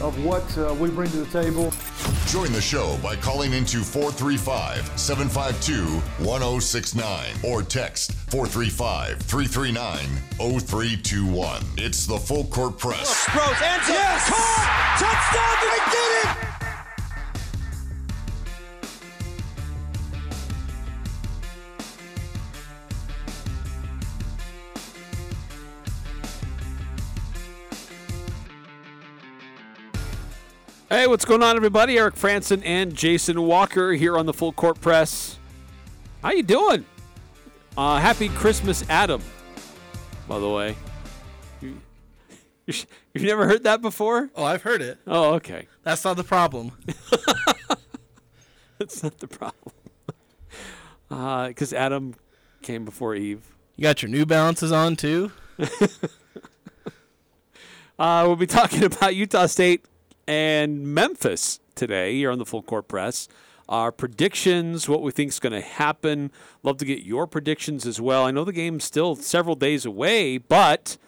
of what uh, we bring to the table. Join the show by calling into 435 752 1069 or text 435 339 0321. It's the Full Court Press. Rose, ends yes! Caught! Touchdown! They did it! Hey, what's going on, everybody? Eric Frandsen and Jason Walker here on the Full Court Press. How you doing? Uh, happy Christmas, Adam. By the way, you, you've never heard that before? Oh, I've heard it. Oh, okay. That's not the problem. That's not the problem. Because uh, Adam came before Eve. You got your New Balances on too. uh, we'll be talking about Utah State and Memphis today here on the Full Court Press. Our predictions, what we think is going to happen. Love to get your predictions as well. I know the game's still several days away, but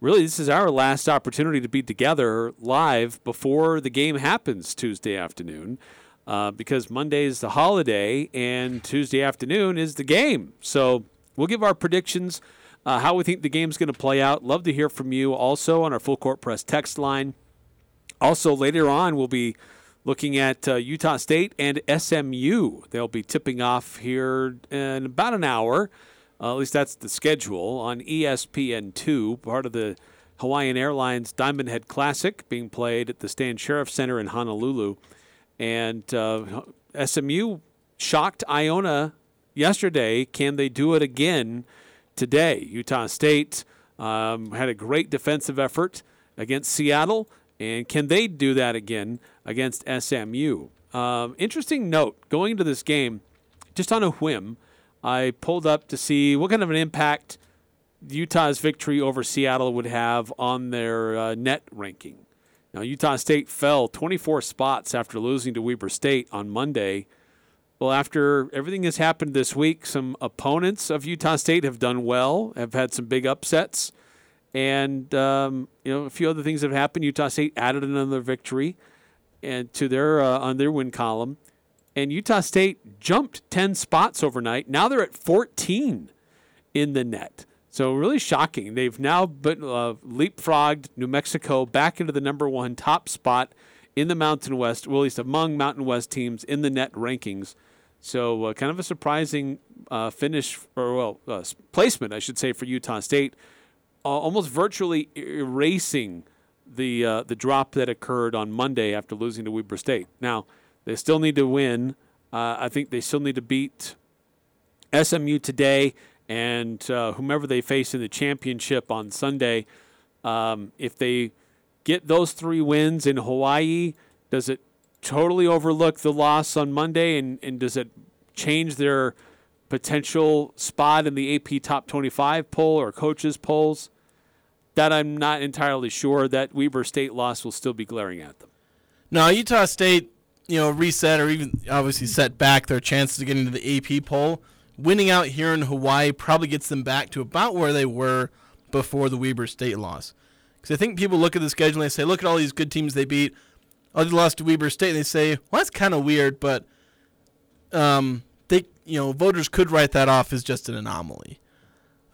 really this is our last opportunity to be together live before the game happens Tuesday afternoon. Uh, because Monday is the holiday and Tuesday afternoon is the game. So we'll give our predictions, uh, how we think the game's going to play out. Love to hear from you also on our Full Court Press text line also, later on, we'll be looking at uh, Utah State and SMU. They'll be tipping off here in about an hour. Uh, at least that's the schedule on ESPN2, part of the Hawaiian Airlines Diamond Head Classic being played at the Stan Sheriff Center in Honolulu. And uh, SMU shocked Iona yesterday. Can they do it again today? Utah State um, had a great defensive effort against Seattle. And can they do that again against SMU? Um, interesting note going into this game, just on a whim, I pulled up to see what kind of an impact Utah's victory over Seattle would have on their uh, net ranking. Now, Utah State fell 24 spots after losing to Weber State on Monday. Well, after everything has happened this week, some opponents of Utah State have done well, have had some big upsets. And um, you know, a few other things have happened. Utah State added another victory and to their uh, on their win column, and Utah State jumped ten spots overnight. Now they're at 14 in the net. So really shocking. They've now been, uh, leapfrogged New Mexico back into the number one top spot in the Mountain West, well, at least among Mountain West teams in the net rankings. So uh, kind of a surprising uh, finish, or well, uh, placement, I should say, for Utah State almost virtually erasing the uh, the drop that occurred on Monday after losing to Weber State. Now they still need to win. Uh, I think they still need to beat SMU today and uh, whomever they face in the championship on Sunday. Um, if they get those three wins in Hawaii, does it totally overlook the loss on Monday, and, and does it change their potential spot in the AP Top 25 poll or coaches polls, that I'm not entirely sure that Weber State loss will still be glaring at them. No, Utah State, you know, reset or even obviously set back their chances of getting to the AP poll. Winning out here in Hawaii probably gets them back to about where they were before the Weber State loss. Because I think people look at the schedule and they say, look at all these good teams they beat. Oh, they lost to Weber State. And they say, well, that's kind of weird, but um, they you know voters could write that off as just an anomaly,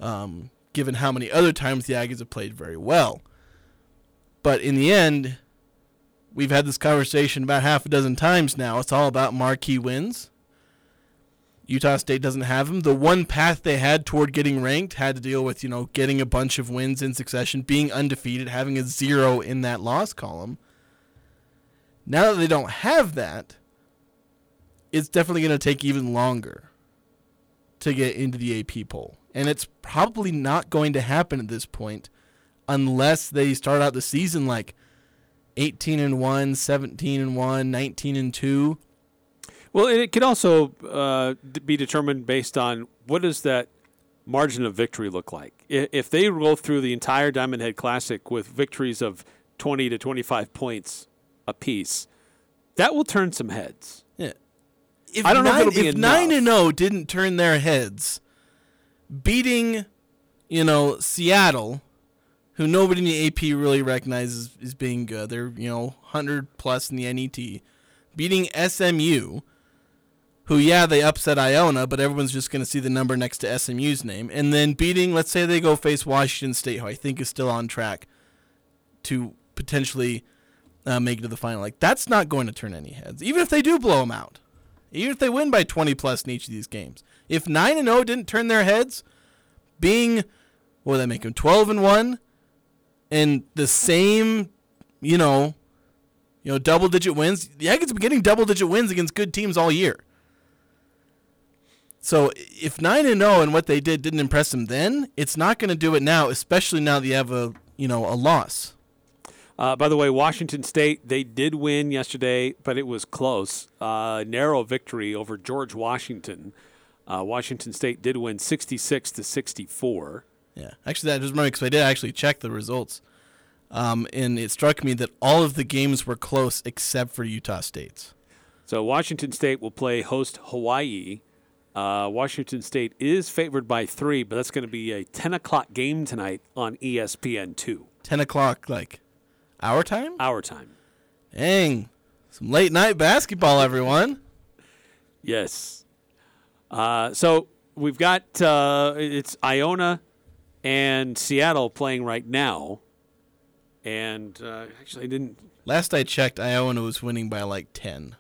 um, given how many other times the Aggies have played very well. But in the end, we've had this conversation about half a dozen times now. It's all about marquee wins. Utah State doesn't have them. The one path they had toward getting ranked had to deal with, you know, getting a bunch of wins in succession, being undefeated, having a zero in that loss column. Now that they don't have that, it's definitely going to take even longer to get into the AP poll. And it's probably not going to happen at this point unless they start out the season like 18 and 1, 17 and 1, 19 and 2. Well, it could also uh, be determined based on what is that margin of victory look like? If they roll through the entire Diamond Head Classic with victories of 20 to 25 points apiece, that will turn some heads. If I don't know if nine, it'll be if nine and zero didn't turn their heads, beating, you know, Seattle, who nobody in the AP really recognizes as being good. They're you know hundred plus in the NET, beating SMU, who yeah they upset Iona, but everyone's just going to see the number next to SMU's name, and then beating let's say they go face Washington State, who I think is still on track to potentially uh, make it to the final. Like that's not going to turn any heads, even if they do blow them out, even if they win by 20 plus in each of these games. If nine and zero didn't turn their heads, being what would that make them 12 and one, and the same, you know, you know, double digit wins. The Aggies have been getting double digit wins against good teams all year. So if nine and zero and what they did didn't impress them then, it's not going to do it now, especially now that you have a you know a loss. Uh, by the way, Washington State, they did win yesterday, but it was close. Uh, narrow victory over George Washington. Uh, Washington State did win 66 to 64. Yeah, actually, that just remember because I did actually check the results, um, and it struck me that all of the games were close except for Utah State's. So Washington State will play host Hawaii. Uh, Washington State is favored by three, but that's going to be a 10 o'clock game tonight on E ESPN2, Ten o'clock, like our time. our time. Dang, some late night basketball, everyone. Yes. Uh, so we've got uh, it's Iona and Seattle playing right now, and uh, actually I didn't. Last I checked, Iona was winning by like ten,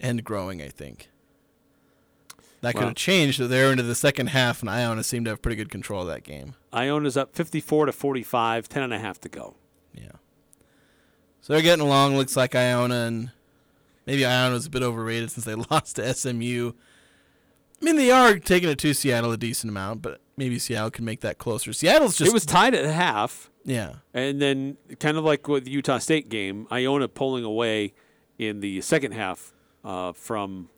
and growing. I think that could have changed. They're into the second half, and Iona seemed to have pretty good control of that game. Iona's up 54 to 45, 10 and a half to go. Yeah. So they're getting along. Looks like Iona and maybe Iona was a bit overrated since they lost to SMU. I mean, they are taking it to Seattle a decent amount, but maybe Seattle can make that closer. Seattle's just it was tied at half, yeah. and then kind of like with the Utah State game, Iona pulling away in the second half uh, from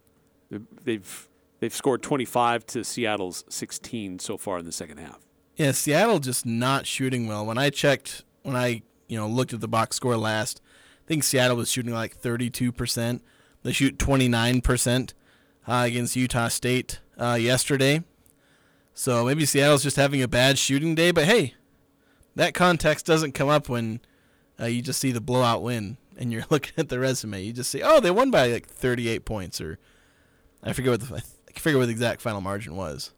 they've they've scored 25 to Seattle's 16 so far in the second half. Yeah, Seattle just not shooting well. When I checked, when I you know looked at the box score last, I think Seattle was shooting like 32 percent. They shoot 29 percent uh, against Utah State uh, yesterday. So maybe Seattle's just having a bad shooting day. But hey, that context doesn't come up when uh, you just see the blowout win and you're looking at the resume. You just say, oh, they won by like 38 points, or I forget what the I forget what the exact final margin was.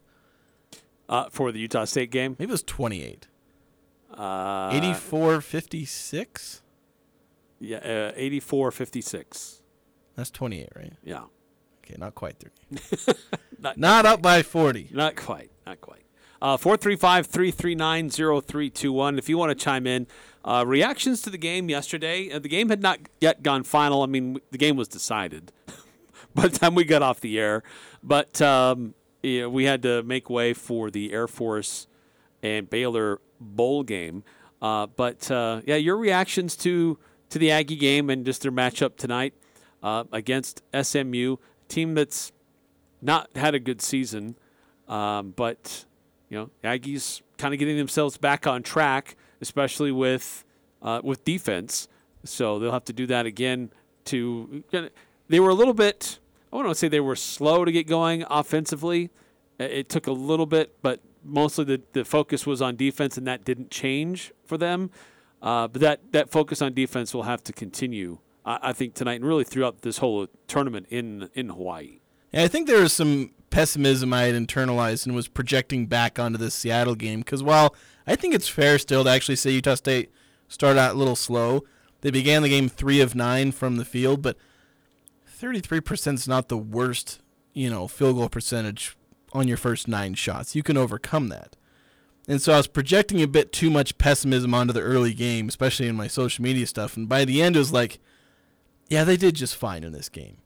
Uh, for the Utah State game, Maybe it was 28. Uh, 84 56? yeah, uh, 84 56. That's 28, right? Yeah, Okay, not quite 30. Not- not up by 40. Not quite. Not quite. Uh, 435 339 0321. If you want to chime in, uh, reactions to the game yesterday. Uh, the game had not yet gone final. I mean, the game was decided by the time we got off the air. But um, yeah, we had to make way for the Air Force and Baylor bowl game. Uh, but uh, yeah, your reactions to to the Aggie game and just their matchup tonight uh, against SMU, team that's not had a good season, um, but you know Aggies kind of getting themselves back on track, especially with uh, with defense. So they'll have to do that again. To they were a little bit. I want to say they were slow to get going offensively. It took a little bit, but mostly the, the focus was on defense, and that didn't change for them. Uh, but that, that focus on defense will have to continue, I, I think, tonight and really throughout this whole tournament in in Hawaii. I think there was some pessimism I had internalized and was projecting back onto this Seattle game. Because while I think it's fair still to actually say Utah State started out a little slow, they began the game three of nine from the field, but 33% is not the worst, you know, field goal percentage on your first nine shots. You can overcome that. And so I was projecting a bit too much pessimism onto the early game, especially in my social media stuff. And by the end, it was like, yeah, they did just fine in this game.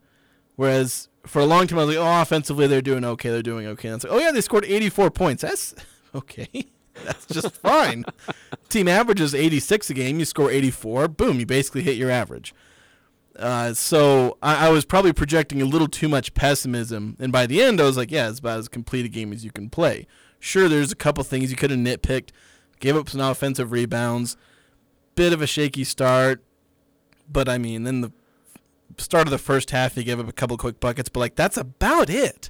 Whereas for a long time, I was like, oh, offensively, they're doing okay. They're doing okay. And it's like, oh, yeah, they scored 84 points. That's okay. That's just fine. Team averages 86 a game. You score 84. Boom, you basically hit your average. Uh, so I, I was probably projecting a little too much pessimism, and by the end, I was like, "Yeah, it's about as complete a game as you can play." Sure, there's a couple things you could have nitpicked, gave up some offensive rebounds, bit of a shaky start, but I mean, then the start of the first half, he gave up a couple quick buckets, but like that's about it.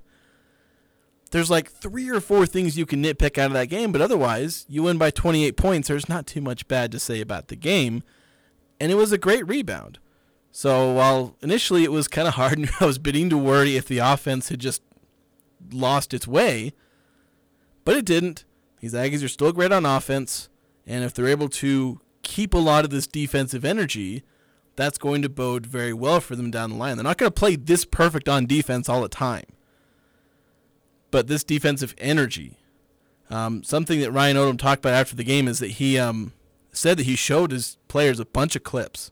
There's like three or four things you can nitpick out of that game, but otherwise, you win by 28 points. There's not too much bad to say about the game, and it was a great rebound. So while initially it was kind of hard, and I was beginning to worry if the offense had just lost its way, but it didn't. These Aggies are still great on offense, and if they're able to keep a lot of this defensive energy, that's going to bode very well for them down the line. They're not going to play this perfect on defense all the time, but this defensive energy. Um, something that Ryan Odom talked about after the game is that he um, said that he showed his players a bunch of clips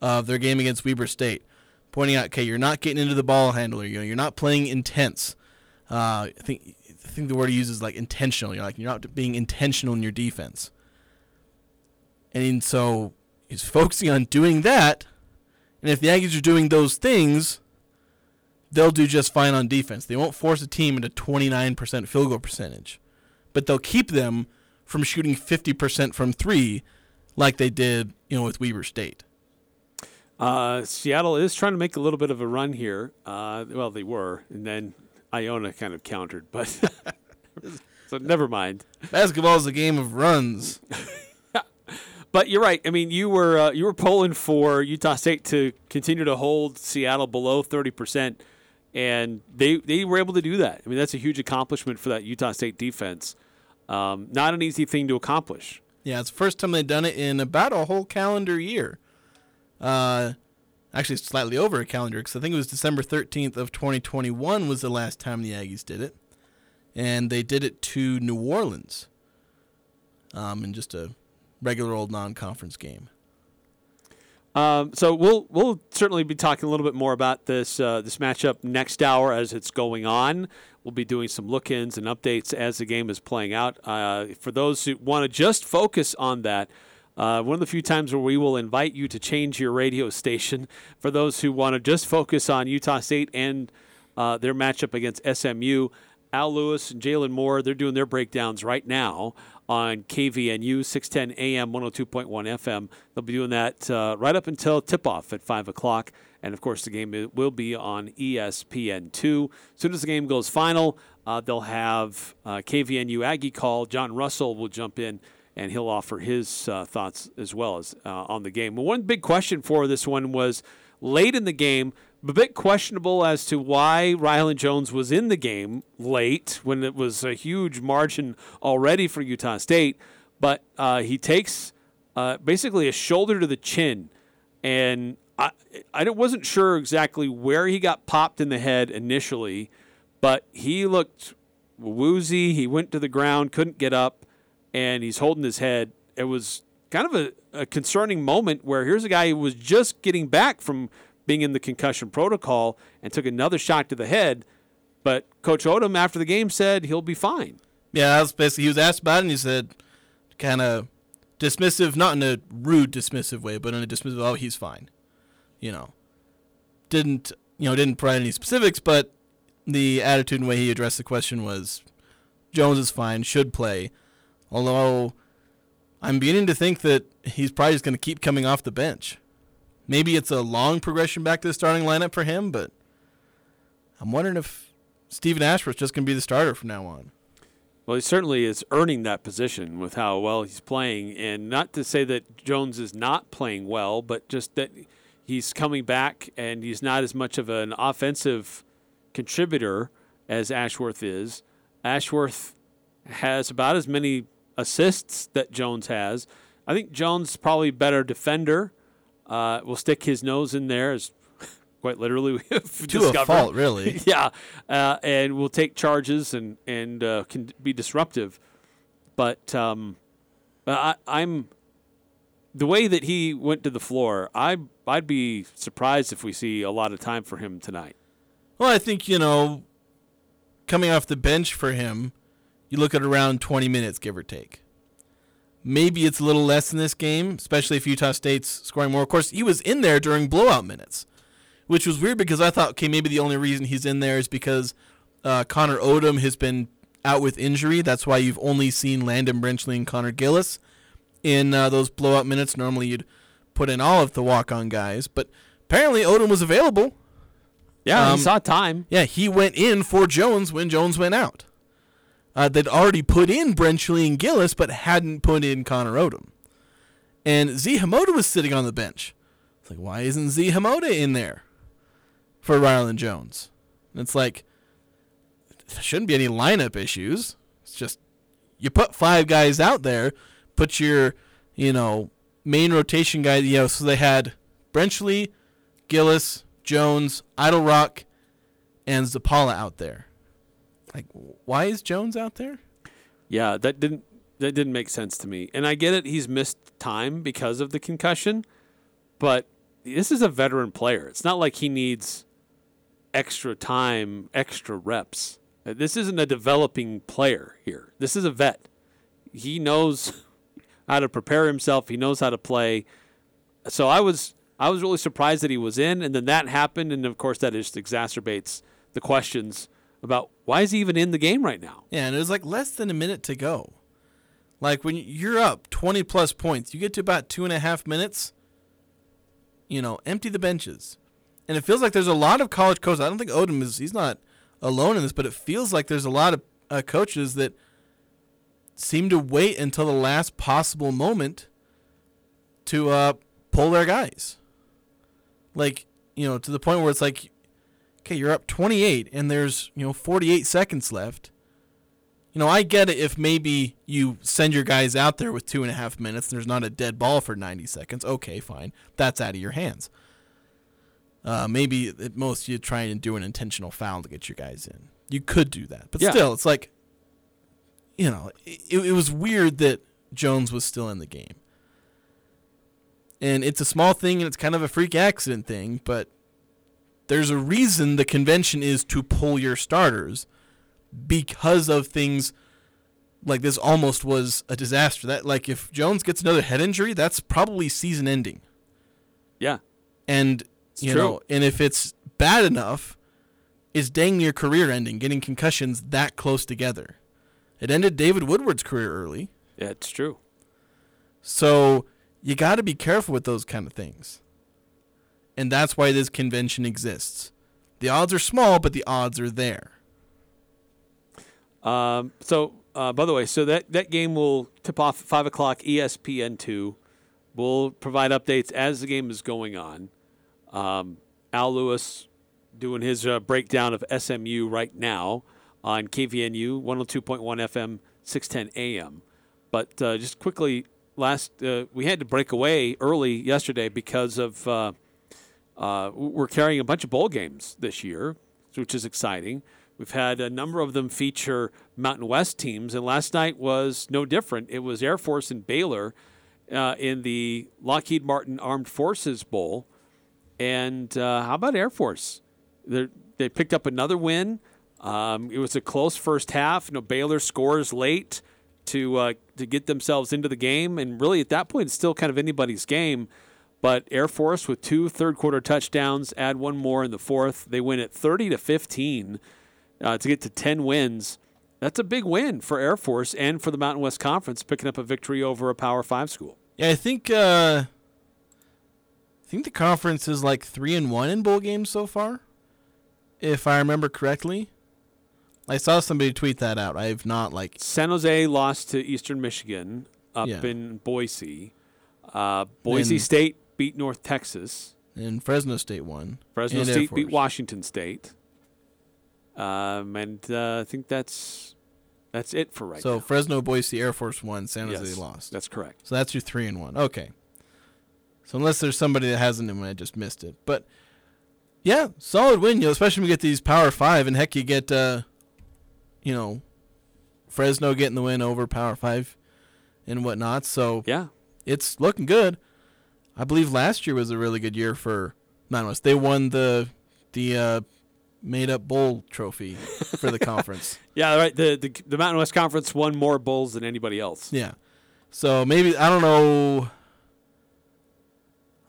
of their game against Weber State, pointing out, okay, you're not getting into the ball handler, you know, you're not playing intense. Uh, I think I think the word he uses is like intentional. You're like you're not being intentional in your defense. And so he's focusing on doing that. And if the Aggies are doing those things, they'll do just fine on defense. They won't force a team into 29% field goal percentage, but they'll keep them from shooting 50% from three, like they did, you know, with Weber State. Uh, Seattle is trying to make a little bit of a run here. Uh, well, they were, and then Iona kind of countered, but so never mind. Basketball is a game of runs. But you're right. I mean, you were uh, you were polling for Utah State to continue to hold Seattle below 30 percent, and they they were able to do that. I mean, that's a huge accomplishment for that Utah State defense. Um, not an easy thing to accomplish. Yeah, it's the first time they've done it in about a whole calendar year. Uh, actually, slightly over a calendar because I think it was December 13th of 2021 was the last time the Aggies did it, and they did it to New Orleans. Um, in just a regular old non-conference game. Um, so we'll we'll certainly be talking a little bit more about this uh, this matchup next hour as it's going on. We'll be doing some look-ins and updates as the game is playing out. Uh, for those who want to just focus on that, uh, one of the few times where we will invite you to change your radio station. For those who want to just focus on Utah State and uh, their matchup against SMU, Al Lewis and Jalen Moore, they're doing their breakdowns right now on KVNU 610 AM 102.1 FM. They'll be doing that uh, right up until tip off at 5 o'clock. And of course, the game will be on ESPN2. As soon as the game goes final, uh, they'll have uh, KVNU Aggie call. John Russell will jump in and he'll offer his uh, thoughts as well as uh, on the game. One big question for this one was late in the game a bit questionable as to why Rylan Jones was in the game late when it was a huge margin already for Utah State. But uh, he takes uh, basically a shoulder to the chin, and I, I wasn't sure exactly where he got popped in the head initially, but he looked woozy. He went to the ground, couldn't get up, and he's holding his head. It was kind of a, a concerning moment where here's a guy who was just getting back from being in the concussion protocol and took another shot to the head. But Coach Odom, after the game, said he'll be fine. Yeah, that's basically he was asked about it, and he said, kind of dismissive, not in a rude dismissive way, but in a dismissive, oh, he's fine. You know, didn't you know didn't provide any specifics, but the attitude and way he addressed the question was, Jones is fine, should play. Although I'm beginning to think that he's probably just going to keep coming off the bench. Maybe it's a long progression back to the starting lineup for him, but I'm wondering if Steven Ashworth's just going to be the starter from now on. Well, he certainly is earning that position with how well he's playing. And not to say that Jones is not playing well, but just that he's coming back and he's not as much of an offensive contributor as Ashworth is. Ashworth has about as many assists that Jones has. I think Jones is probably better defender uh, will stick his nose in there as quite literally to discovered. a fault, really. yeah, uh, and will take charges and and uh, can be disruptive. But um, I, I'm the way that he went to the floor. I I'd be surprised if we see a lot of time for him tonight. Well, I think you know, coming off the bench for him, you look at around 20 minutes, give or take. maybe it's a little less in this game, especially if Utah State's scoring more. Of course, he was in there during blowout minutes, which was weird because I thought, okay, maybe the only reason he's in there is because uh, Connor Odom has been out with injury. That's why you've only seen Landon Brenchley and Connor Gillis in uh, those blowout minutes. Normally, you'd put in all of the walk-on guys, but apparently Odom was available. Yeah, Um, he saw time. Yeah, he went in for Jones when Jones went out. Uh, they'd already put in Brenchley and Gillis, but hadn't put in Connor Odom. And Zee Hamoda was sitting on the bench. It's like, why isn't Zee Hamoda in there for Rylan Jones? And it's like, there shouldn't be any lineup issues. It's just you put five guys out there, put your, you know, main rotation guy, you know, so they had Brenchley, Gillis, Jones, Idle Rock, and Zapala out there. Like, why is Jones out there? Yeah, that didn't that didn't make sense to me. And I get it; he's missed time because of the concussion, but this is a veteran player. It's not like he needs extra time, extra reps. Uh, This isn't a developing player here. This is a vet. He knows how to prepare himself. He knows how to play. So I was I was really surprised that he was in, and then that happened, and of course that just exacerbates the questions about why is he even in the game right now. Yeah, and it was like less than a minute to go. Like when you're up 20 plus points, you get to about two and a half minutes, you know, empty the benches. And it feels like there's a lot of college coaches. I don't think Odom is, he's not alone in this, but it feels like there's a lot of uh, coaches that seem to wait until the last possible moment to uh, pull their guys. Like, you know, to the point where it's like, okay, you're up 28 and there's, you know, 48 seconds left. You know, I get it if maybe you send your guys out there with two and a half minutes and there's not a dead ball for 90 seconds. Okay, fine. That's out of your hands. Uh, maybe at most you try and do an intentional foul to get your guys in. You could do that. But Yeah. still, it's like, you know, it, it was weird that Jones was still in the game. And it's a small thing and it's kind of a freak accident thing, but there's a reason the convention is to pull your starters because of things like this almost was a disaster. That like if Jones gets another head injury, that's probably season ending. Yeah, And you true. know, and if it's bad enough, it's dang near career ending, getting concussions that close together. It ended David Woodward's career early. yeah, it's true. So you got to be careful with those kind of things. And that's why this convention exists. The odds are small, but the odds are there. Um, so, uh, by the way, so that, that game will tip off at 5 o'clock ESPN 2. We'll provide updates as the game is going on. Um, Al Lewis doing his uh, breakdown of SMU right now on KVNU 102.1 FM, 610 AM. But uh, just quickly, last uh, we had to break away early yesterday because of uh, we're carrying a bunch of bowl games this year, which is exciting. We've had a number of them feature Mountain West teams, and last night was no different. It was Air Force and Baylor uh, in the Lockheed Martin Armed Forces Bowl. And uh, how about Air Force? They're, they picked up another win. Um, it was a close first half. You know, Baylor scores late to uh, to get themselves into the game, and really at that point, it's still kind of anybody's game. But Air Force with two third quarter touchdowns, add one more in the fourth. They win at 30 to 15 uh, to get to 10 wins. That's a big win for Air Force and for the Mountain West Conference, picking up a victory over a Power Five school. Yeah, I think uh, I think the conference is like three and one in bowl games so far, if I remember correctly. I saw somebody tweet that out. I have not like San Jose lost to Eastern Michigan up Yeah. in Boise. Uh, Boise Then- State beat North Texas. and Fresno State won. Fresno and State beat Washington State. Um, and uh, I think that's that's it for right So now. Fresno, Boise, Air Force won. San Jose Yes, lost. That's correct. So that's your three and one. Okay. So unless there's somebody that hasn't, and I just missed it. But yeah, solid win. You know, especially when we get these Power Five, and heck, you get, uh, you know, Fresno getting the win over Power Five, and whatnot. So Yeah. it's looking good. I believe last year was a really good year for Mountain West. They won the the uh, made up bowl trophy for the conference. Yeah, right. The, the the Mountain West Conference won more bowls than anybody else. Yeah. So maybe I don't know.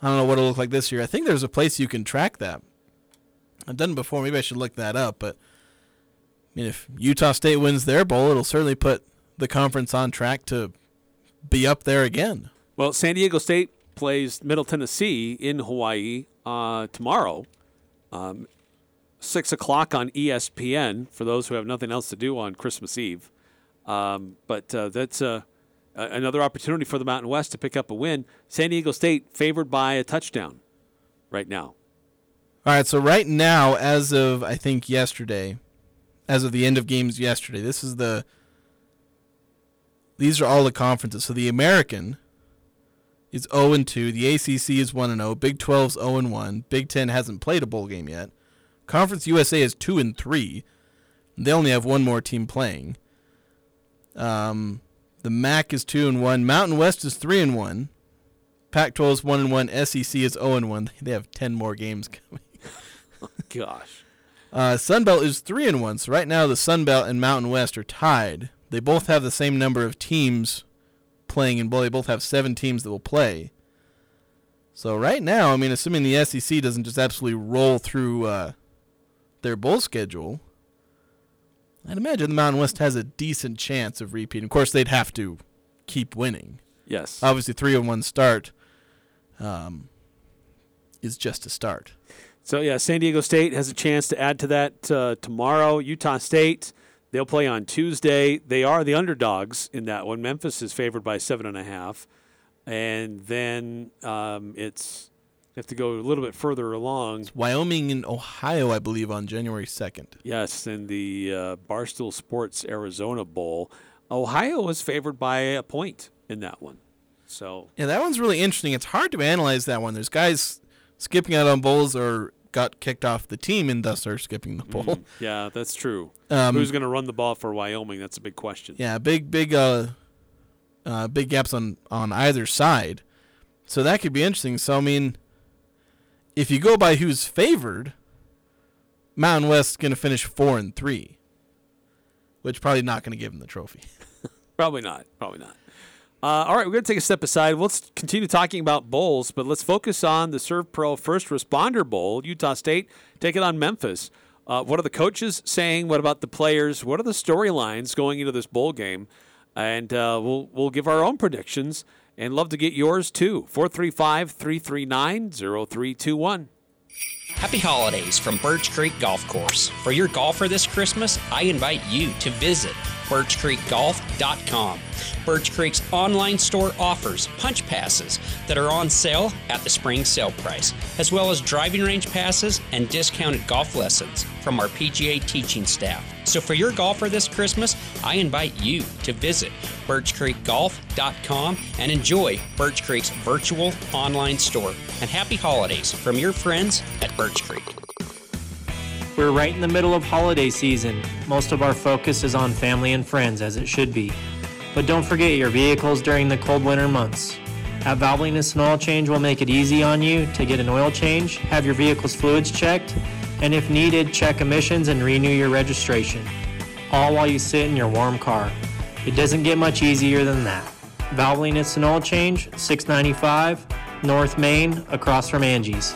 I don't know what it'll look like this year. I think there's a place you can track that. I've done it before. Maybe I should look that up. But I mean, if Utah State wins their bowl, it'll certainly put the conference on track to be up there again. Well, San Diego State plays Middle Tennessee in Hawaii uh, tomorrow, um, six o'clock on ESPN. For those who have nothing else to do on Christmas Eve, um, but uh, that's uh, another opportunity for the Mountain West to pick up a win. San Diego State favored by a touchdown right now. All right, so right now, as of I think yesterday, as of the end of games yesterday, this is the. These are all the conferences. So the American is 0 and 2. The ACC is 1 and 0. Big 12's 0 and 1. Big 10 hasn't played a bowl game yet. Conference USA is 2 and 3. They only have one more team playing. Um, the MAC is 2 and 1. Mountain West is 3 and 1. Pac-12 is 1 and 1. SEC is 0 and 1. They have 10 more games coming. Gosh, Uh, Sun Belt is three and one. So right now, the Sun Belt and Mountain West are tied. They both have the same number of teams playing in bowl. They both have seven teams that will play. So right now, I mean, assuming the SEC doesn't just absolutely roll through uh, their bowl schedule, I'd imagine the Mountain West has a decent chance of repeating. Of course, they'd have to keep winning. yes. Obviously, three and one start um, is just a start. So yeah, San Diego State has a chance to add to that uh, tomorrow. Utah State they'll play on Tuesday. They are the underdogs in that one. Memphis is favored by seven and a half, and then um, it's you have to go a little bit further along. Wyoming and Ohio, I believe, on January 2nd. Yes, in the uh, Barstool Sports Arizona Bowl, Ohio is favored by a point in that one. So Yeah, that one's really interesting. It's hard to analyze that one. There's guys skipping out on bowls or got kicked off the team and thus are skipping the bowl. yeah, that's true. Um, Who's going to run the ball for Wyoming? That's a big question. Yeah, big, big, uh, uh, big gaps on on either side. So that could be interesting. So I mean, if you go by who's favored, Mountain West's going to finish four and three, which probably not going to give them the trophy. Probably not. Probably not. Uh, all right, we're going to take a step aside. Let's continue talking about bowls, but let's focus on the SERVPRO First Responder Bowl. Utah State taking on Memphis. Uh, what are the coaches saying? What about the players? What are the storylines going into this bowl game? And uh, we'll we'll give our own predictions and love to get yours too. 435 339 0321. Happy holidays from Birch Creek Golf Course. For your golfer this Christmas, I invite you to visit birchcreekgolf.com. Birch Creek's online store offers punch passes that are on sale at the spring sale price, as well as driving range passes and discounted golf lessons from our PGA teaching staff. So for your golfer this Christmas, I invite you to visit birchcreekgolf.com and enjoy Birch Creek's virtual online store. And happy holidays from your friends at Birch Creek. We're right in the middle of holiday season. Most of our focus is on family and friends, as it should be. But don't forget your vehicles during the cold winter months. At Valvoline Instant Oil Change will make it easy on you to get an oil change, have your vehicle's fluids checked, and if needed, check emissions and renew your registration. All while you sit in your warm car. It doesn't get much easier than that. Valvoline Instant Oil Change, 695 North Main, across from Angie's.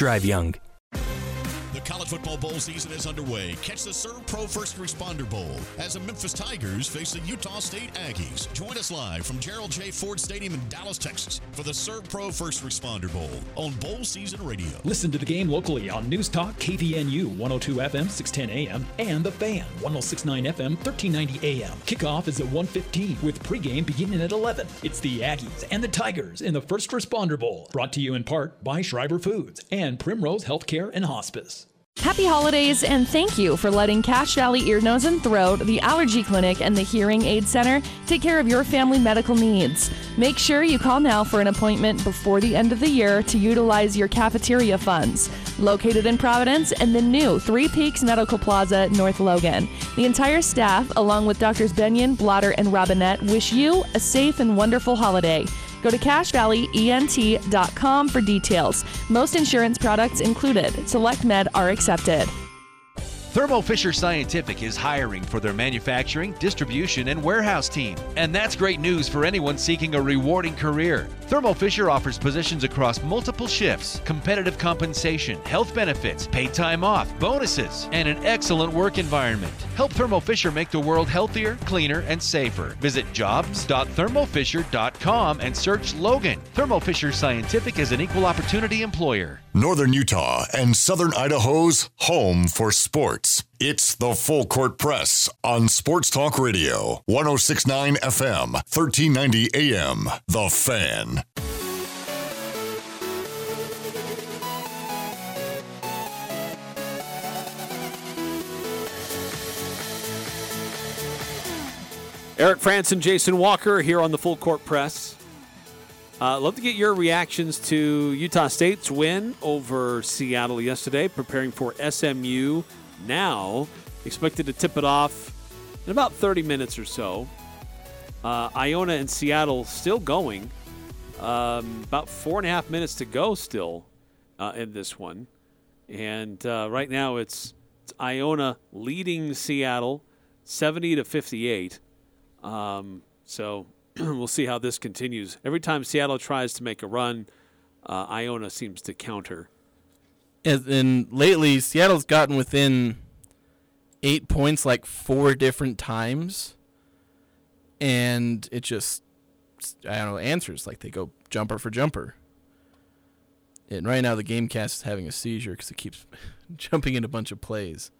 drive young. College football bowl season is underway. Catch the SERVPRO First Responder Bowl as the Memphis Tigers face the Utah State Aggies. Join us live from Gerald J. Ford Stadium in Dallas, Texas for the SERVPRO First Responder Bowl on Bowl Season Radio. Listen to the game locally on News Talk KVNU 102 FM 610 AM and The Fan 1069 FM 1390 AM. Kickoff is at 1:15 with pregame beginning at 11. It's the Aggies and the Tigers in the First Responder Bowl. Brought to you in part by Schreiber Foods and Primrose Healthcare and Hospice. Happy holidays and thank you for letting Cache Valley Ear, Nose, and Throat, the Allergy Clinic, and the Hearing Aid Center take care of your family medical needs. Make sure you call now for an appointment before the end of the year to utilize your cafeteria funds. Located in Providence and the new Three Peaks Medical Plaza, North Logan. The entire staff, along with Doctors Benyon, Blotter, and Robinette, wish you a safe and wonderful holiday. Go to cachevalleyent.com for details. Most insurance products included. Select Med are accepted. Thermo Fisher Scientific is hiring for their manufacturing, distribution, and warehouse team. And that's great news for anyone seeking a rewarding career. Thermo Fisher offers positions across multiple shifts, competitive compensation, health benefits, paid time off, bonuses, and an excellent work environment. Help Thermo Fisher make the world healthier, cleaner, and safer. Visit jobs.thermofisher.com and search Logan. Thermo Fisher Scientific is an equal opportunity employer. Northern Utah and Southern Idaho's home for sports. It's the Full Court Press on Sports Talk Radio, 1069 FM, 1390 AM. The Fan. Eric Frandsen, Jason Walker here on the Full Court Press. Uh, love to get your reactions to Utah State's win over Seattle yesterday, preparing for SMU now. Expected to tip it off in about 30 minutes or so. Uh, Iona and Seattle still going. Um, about four and a half minutes to go still uh, in this one. And uh, right now it's, it's Iona leading Seattle 70 to 58. Um, so we'll see how this continues. Every time Seattle tries to make a run, uh, Iona seems to counter. And, and lately, Seattle's gotten within eight points like four different times, and it just I don't know answers like they go jumper for jumper. And right now, the GameCast is having a seizure because it keeps jumping in a bunch of plays.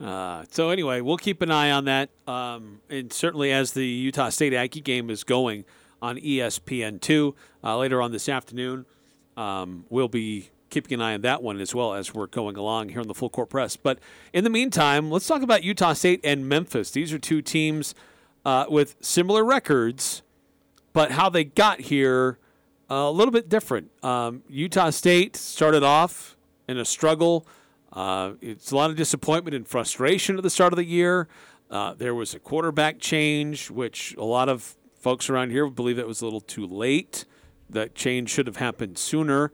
Uh, so anyway, we'll keep an eye on that, um, and certainly as the Utah State Aggie game is going on ESPN two uh, later on this afternoon, um, we'll be keeping an eye on that one as well as we're going along here on the Full Court Press. But in the meantime, let's talk about Utah State and Memphis. These are two teams uh, with similar records, but how they got here a little bit different. Um, Utah State started off in a struggle. Uh, it's a lot of disappointment and frustration at the start of the year. Uh, there was a quarterback change, which a lot of folks around here believe it was a little too late. That change should have happened sooner.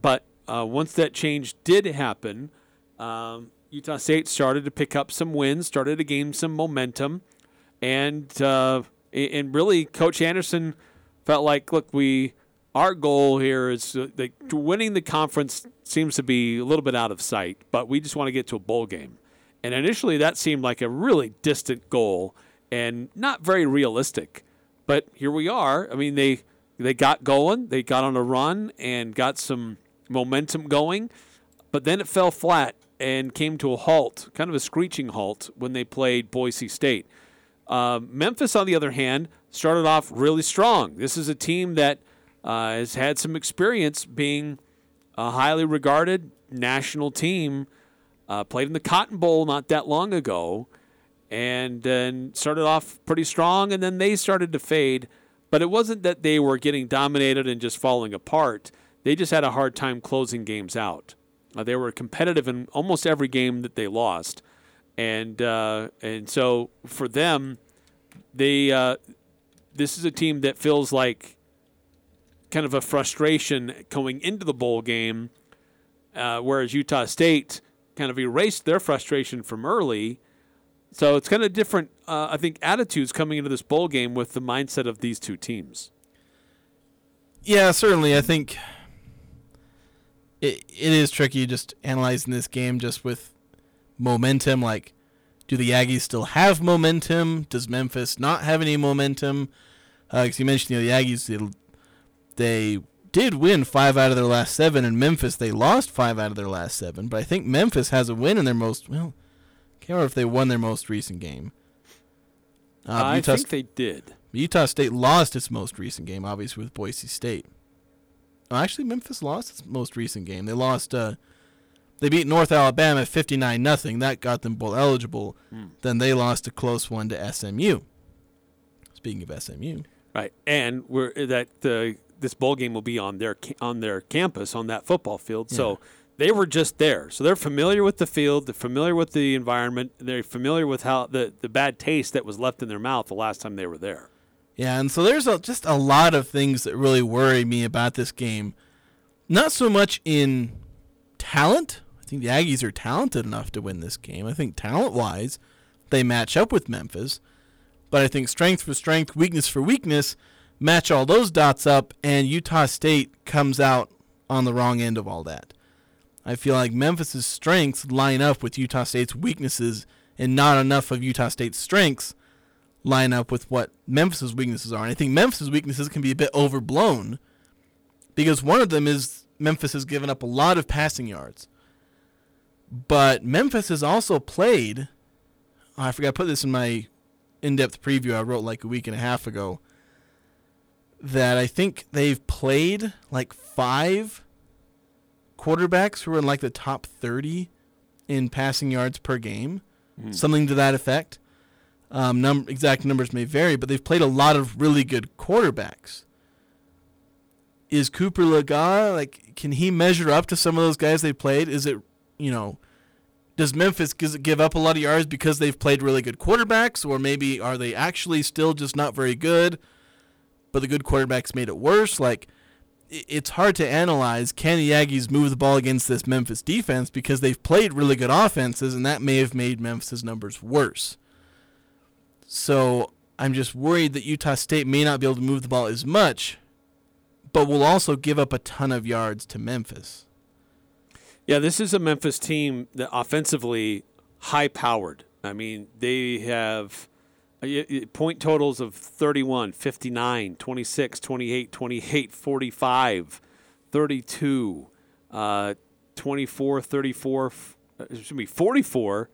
But uh, once that change did happen, um, Utah State started to pick up some wins, started to gain some momentum, and uh, and really, Coach Anderson felt like, look, we our goal here is uh, winning the conference seems to be a little bit out of sight, but we just want to get to a bowl game. And initially, that seemed like a really distant goal and not very realistic. But here we are. I mean, they they got going, they got on a run, and got some momentum going. But then it fell flat and came to a halt, kind of a screeching halt, when they played Boise State. Uh, Memphis, on the other hand, started off really strong. This is a team that uh, has had some experience being a highly regarded national team. Uh, played in the Cotton Bowl not that long ago, and then started off pretty strong, and then they started to fade. But it wasn't that they were getting dominated and just falling apart. They just had a hard time closing games out. Uh, they were competitive in almost every game that they lost, and uh, and so for them, they uh, this is a team that feels like kind of a frustration going into the bowl game, uh, whereas Utah State kind of erased their frustration from early. So it's kind of different, uh, I think, attitudes coming into this bowl game with the mindset of these two teams. Yeah, certainly. I think it it is tricky just analyzing this game just with momentum. Like, do the Aggies still have momentum? Does Memphis not have any momentum? Because uh, you mentioned you know, the Aggies, they, they did win five out of their last seven, and Memphis they lost five out of their last seven. But I think Memphis has a win in their most well. Can't remember if they won their most recent game. Uh, I Utah think they did. Utah State lost its most recent game, obviously with Boise State. Oh, actually, Memphis lost its most recent game. They lost. Uh, they beat North Alabama 59 nothing. That got them bowl eligible. Hmm. Then they lost a close one to SMU. Speaking of SMU, Right, and we're that the this bowl game will be on their on their campus on that football field. So they were just there, so they're familiar with the field, they're familiar with the environment, they're familiar with how the the bad taste that was left in their mouth the last time they were there. Yeah, and so there's a, just a lot of things that really worry me about this game. Not so much in talent. I think the Aggies are talented enough to win this game. I think talent wise, they match up with Memphis. But I think strength for strength, weakness for weakness, match all those dots up, and Utah State comes out on the wrong end of all that. I feel like Memphis's strengths line up with Utah State's weaknesses, and not enough of Utah State's strengths line up with what Memphis's weaknesses are. And I think Memphis's weaknesses can be a bit overblown because one of them is Memphis has given up a lot of passing yards. But Memphis has also played. oh, I forgot to put this in my in depth preview I wrote like a week and a half ago. That I think they've played like five quarterbacks who are in like the top 30 in passing yards per game, Hmm. something to that effect. Um, num- exact numbers may vary, but they've played a lot of really good quarterbacks. Is Cooper Legas like? Can he measure up to some of those guys they played? Is it, you know, does Memphis give up a lot of yards because they've played really good quarterbacks, or maybe are they actually still just not very good, but the good quarterbacks made it worse? Like, it's hard to analyze. Can the Aggies move the ball against this Memphis defense because they've played really good offenses, and that may have made Memphis's numbers worse. So I'm just worried that Utah State may not be able to move the ball as much, but will also give up a ton of yards to Memphis. Yeah, this is a Memphis team that offensively high powered. I mean, they have point totals of 31, 59, 26, 28, 28, 45, 32, uh, 24, 34, uh, excuse me, 44,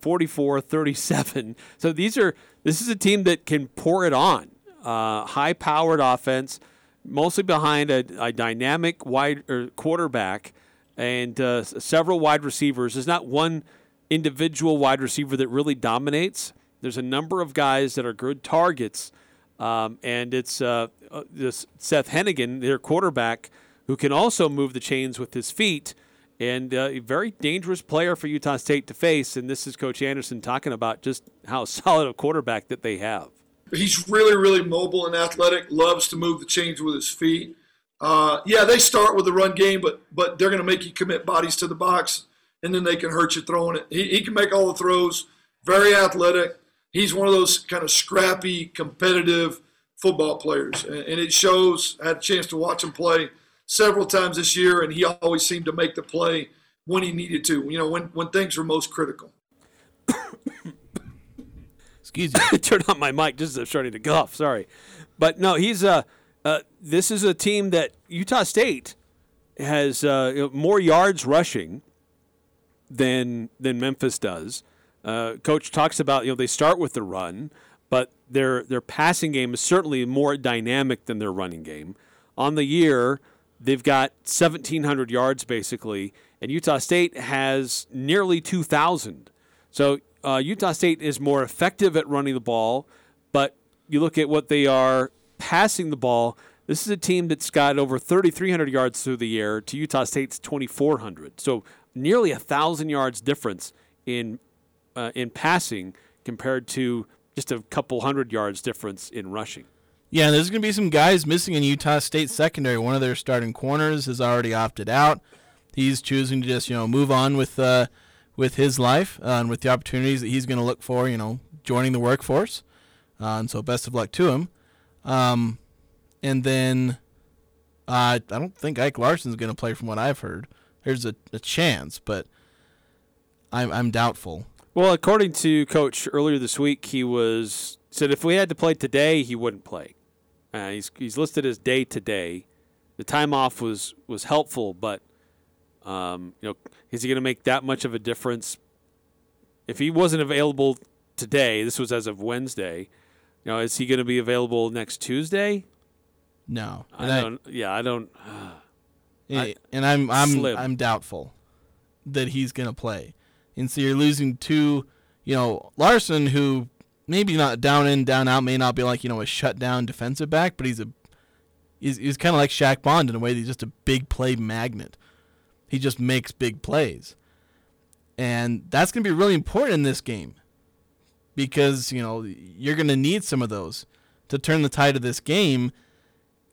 44, 37. So these are this is a team that can pour it on. Uh, high powered offense, mostly behind a, a dynamic wide or quarterback and uh, several wide receivers. There's not one individual wide receiver that really dominates. There's a number of guys that are good targets, um, and it's uh, uh, this Seth Henigan, their quarterback, who can also move the chains with his feet, and uh, a very dangerous player for Utah State to face. And this is Coach Anderson talking about just how solid a quarterback that they have. He's really, really mobile and athletic. Loves to move the chains with his feet. Uh, yeah, they start with the run game, but but they're going to make you commit bodies to the box, and then they can hurt you throwing it. He, he can make all the throws. Very athletic. He's one of those kind of scrappy, competitive football players, and, and it shows. I had a chance to watch him play several times this year, and he always seemed to make the play when he needed to. You know, when when things were most critical. Excuse me. Turn on my mic just starting to cough. Sorry, but no, he's uh, uh this is a team that Utah State has uh, more yards rushing than than Memphis does. Uh, Coach talks about you know they start with the run, but their their passing game is certainly more dynamic than their running game. On the year, they've got 1,700 yards basically, and Utah State has nearly 2,000. So uh, Utah State is more effective at running the ball, but you look at what they are passing the ball. This is a team that's got over 3,300 yards through the air to Utah State's 2,400. So nearly a thousand yards difference in uh, in passing compared to just a couple hundred yards difference in rushing. Yeah, there's going to be some guys missing in Utah State secondary. One of their starting corners has already opted out. He's choosing to just you know move on with uh, with his life uh, and with the opportunities that he's going to look for. You know, joining the workforce. Uh, and so, best of luck to him. Um, and then uh, I don't think Ike Larsen's going to play, from what I've heard. There's a, a chance, but I'm I'm doubtful. Well, according to Coach earlier this week, he was said if we had to play today, he wouldn't play. Uh, he's he's listed as day to day. The time off was was helpful, but um, you know, is he going to make that much of a difference? If he wasn't available today, this was as of Wednesday. You know, is he going to be available next Tuesday? No, I And don't. yeah, I don't. Yeah, I- and I'm I'm slim. I'm doubtful. that he's going to play. And so you're losing two, you know, Larsen, who maybe not down in, down out, may not be like, you know, a shutdown defensive back, but he's a he's, he's kind of like Shaq Bond in a way. He's just a big play magnet. He just makes big plays. And that's going to be really important in this game because, you know, you're going to need some of those to turn the tide of this game,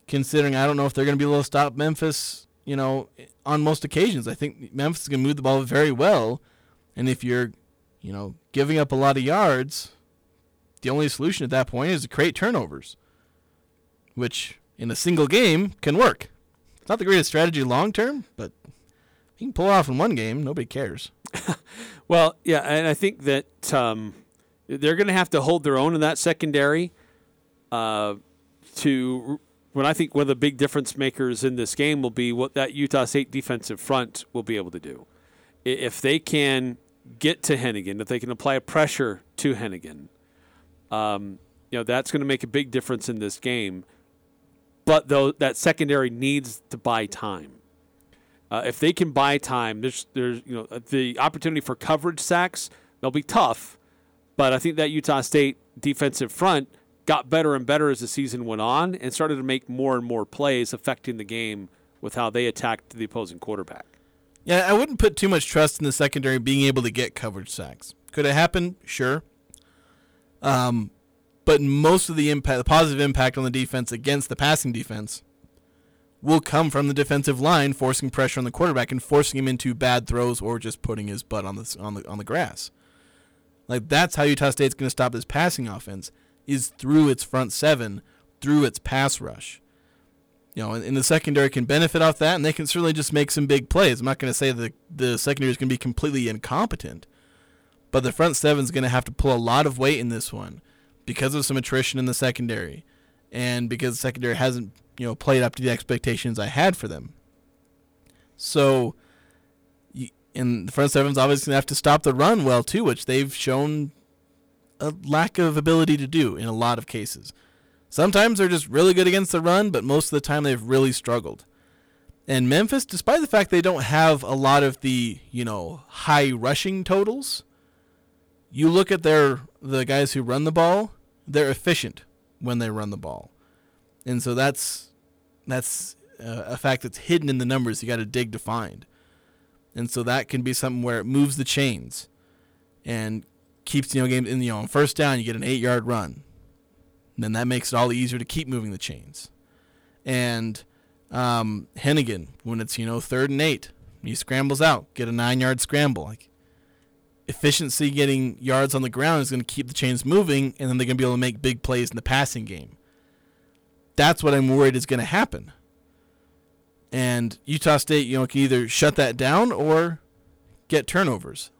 considering I don't know if they're going to be able to stop Memphis, you know, on most occasions. I think Memphis is going to move the ball very well. And if you're, you know, giving up a lot of yards, the only solution at that point is to create turnovers, which in a single game can work. It's not the greatest strategy long term, but you can pull off in one game. Nobody cares. well, yeah, and I think that um, they're going to have to hold their own in that secondary. Uh, to when I think one of the big difference makers in this game will be what that Utah State defensive front will be able to do. If they can get to Henigan, if they can apply a pressure to Henigan, um, you know that's going to make a big difference in this game. But though that secondary needs to buy time. Uh, if they can buy time, there's there's you know the opportunity for coverage sacks. They'll be tough, but I think that Utah State defensive front got better and better as the season went on and started to make more and more plays affecting the game with how they attacked the opposing quarterback. Yeah, I wouldn't put too much trust in the secondary being able to get coverage sacks. Could it happen? Sure. Um, but most of the impact, the positive impact on the defense against the passing defense, will come from the defensive line forcing pressure on the quarterback and forcing him into bad throws or just putting his butt on the on the on the grass. Like that's how Utah State's going to stop this passing offense is through its front seven, through its pass rush. You know, and, and the secondary can benefit off that, and they can certainly just make some big plays. I'm not going to say that the secondary is going to be completely incompetent, but the front seven is going to have to pull a lot of weight in this one because of some attrition in the secondary, and because the secondary hasn't you know played up to the expectations I had for them. So, and the front seven seven's obviously going to have to stop the run well too, which they've shown a lack of ability to do in a lot of cases. Sometimes they're just really good against the run, but most of the time they've really struggled. And Memphis, despite the fact they don't have a lot of the, you know, high rushing totals, you look at their the guys who run the ball, they're efficient when they run the ball. And so that's that's uh, a fact that's hidden in the numbers you got to dig to find. And so that can be something where it moves the chains and keeps you know game in you know first down you get an eight yard run. Then that makes it all the easier to keep moving the chains. And um, Henigan when it's you know third and eight, he scrambles out, get a nine yard scramble. Like efficiency, getting yards on the ground is going to keep the chains moving, and then they're going to be able to make big plays in the passing game. That's what I'm worried is going to happen. And Utah State, you know, can either shut that down or get turnovers.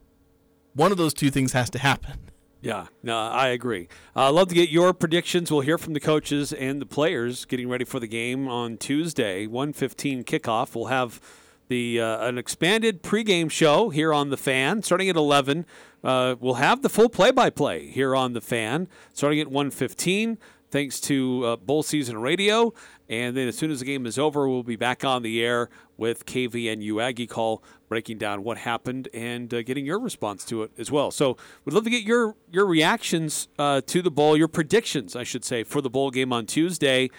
One of those two things has to happen. Yeah, no, I agree. I'd uh, love to get your predictions. We'll hear from the coaches and the players getting ready for the game on Tuesday, 1:15 kickoff. We'll have the uh, an expanded pregame show here on the Fan starting at 11. Uh, we'll have the full play-by-play here on the Fan starting at 1:15 thanks to uh, Bowl Season Radio. And then as soon as the game is over, we'll be back on the air with KVNU Aggie Call, breaking down what happened and uh, getting your response to it as well. So we'd love to get your your reactions uh, to the bowl, your predictions, I should say, for the bowl game on Tuesday.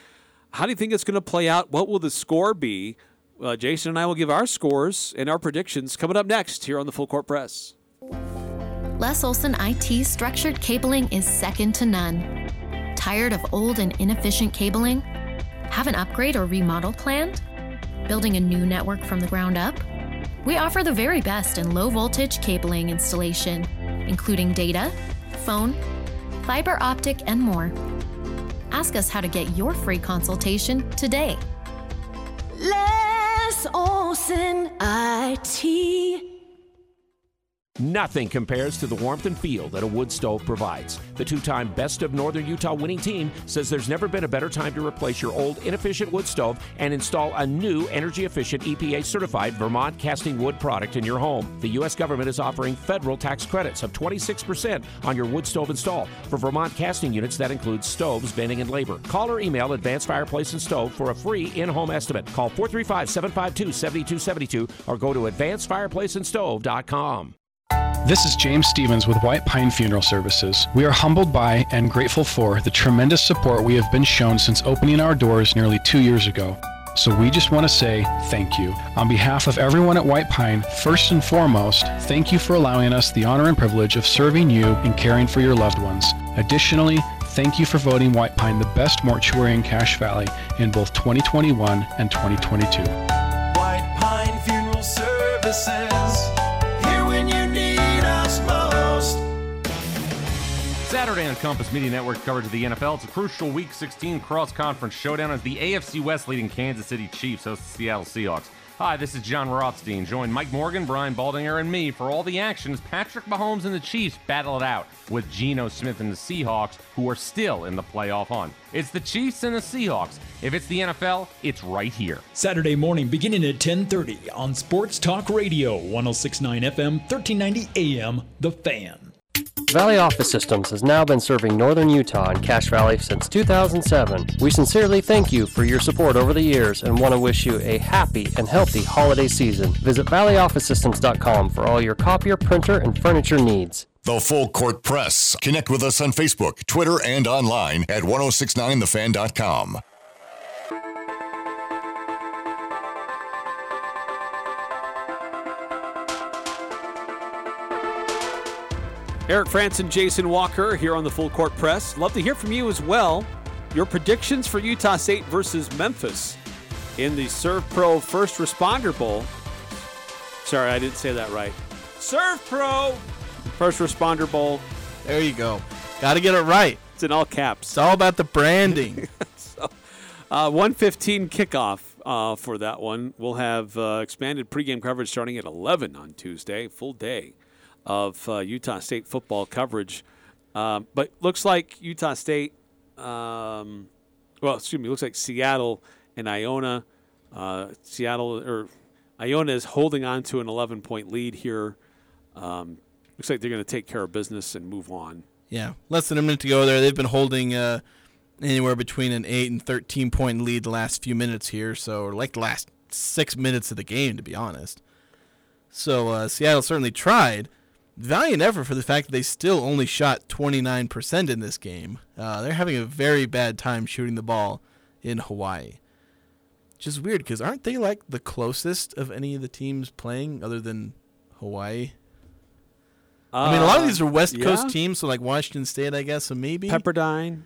How do you think it's going to play out? What will the score be? Uh, Jason and I will give our scores and our predictions coming up next here on the Full Court Press. Les Olson IT structured cabling is second to none. Tired of old and inefficient cabling? Have an upgrade or remodel planned? Building a new network from the ground up? We offer the very best in low voltage cabling installation, including data, phone, fiber optic, and more. Ask us how to get your free consultation today. Les Olson IT. Nothing compares to the warmth and feel that a wood stove provides. The two time Best of Northern Utah winning team says there's never been a better time to replace your old inefficient wood stove and install a new energy efficient EPA certified Vermont casting wood product in your home. The U.S. government is offering federal tax credits of 26% on your wood stove install. For Vermont casting units, that includes stoves, venting, and labor. Call or email Advanced Fireplace and Stove for a free in home estimate. Call 435 752 7272 or go to advancedfireplaceandstove.com. This is James Stevens with White Pine Funeral Services. We are humbled by and grateful for the tremendous support we have been shown since opening our doors nearly two years ago. So we just want to say thank you. On behalf of everyone at White Pine, first and foremost, thank you for allowing us the honor and privilege of serving you and caring for your loved ones. Additionally, thank you for voting White Pine the best mortuary in Cache Valley in both 2021 and 2022. White Pine Funeral Services. Saturday on Compass Media Network coverage of the NFL. It's a crucial Week 16 cross-conference showdown as the AFC West leading Kansas City Chiefs host the Seattle Seahawks. Hi, this is John Rothstein. Join Mike Morgan, Brian Baldinger, and me for all the action as Patrick Mahomes and the Chiefs battle it out with Geno Smith and the Seahawks, who are still in the playoff hunt. It's the Chiefs and the Seahawks. If it's the NFL, it's right here. Saturday morning beginning at 10:30 on Sports Talk Radio 1069 FM 1390 AM The Fan. Valley Office Systems has now been serving northern Utah and Cache Valley since 2007. We sincerely thank you for your support over the years and want to wish you a happy and healthy holiday season. Visit valleyofficesystems.com for all your copier, printer, and furniture needs. The Full Court Press. Connect with us on Facebook, Twitter, and online at 1069thefan.com. Eric Frandsen, Jason Walker here on the Full Court Press. Love to hear from you as well. Your predictions for Utah State versus Memphis in the SERVPRO First Responder Bowl. Sorry, I didn't say that right. SERVPRO First Responder Bowl. There you go. Got to get it right. It's in all caps. It's all about the branding. so, uh, 115 kickoff uh, for that one. We'll have uh, expanded pregame coverage starting at 11 on Tuesday, full day of uh, Utah State football coverage. Um, but looks like Utah State, um, well, excuse me, looks like Seattle and Iona. Uh, Seattle or Iona is holding on to an 11 point lead here. Um, looks like they're going to take care of business and move on. Yeah, less than a minute to go there. They've been holding uh, anywhere between an 8 and 13 point lead the last few minutes here, so like the last six minutes of the game, to be honest. So uh, Seattle certainly tried valiant effort for the fact that they still only shot 29% in this game. Uh, they're having a very bad time shooting the ball in Hawaii. Which is weird because aren't they like the closest of any of the teams playing other than Hawaii? Uh, I mean, a lot of these are West yeah. Coast teams, so like Washington State, I guess, so maybe Pepperdine,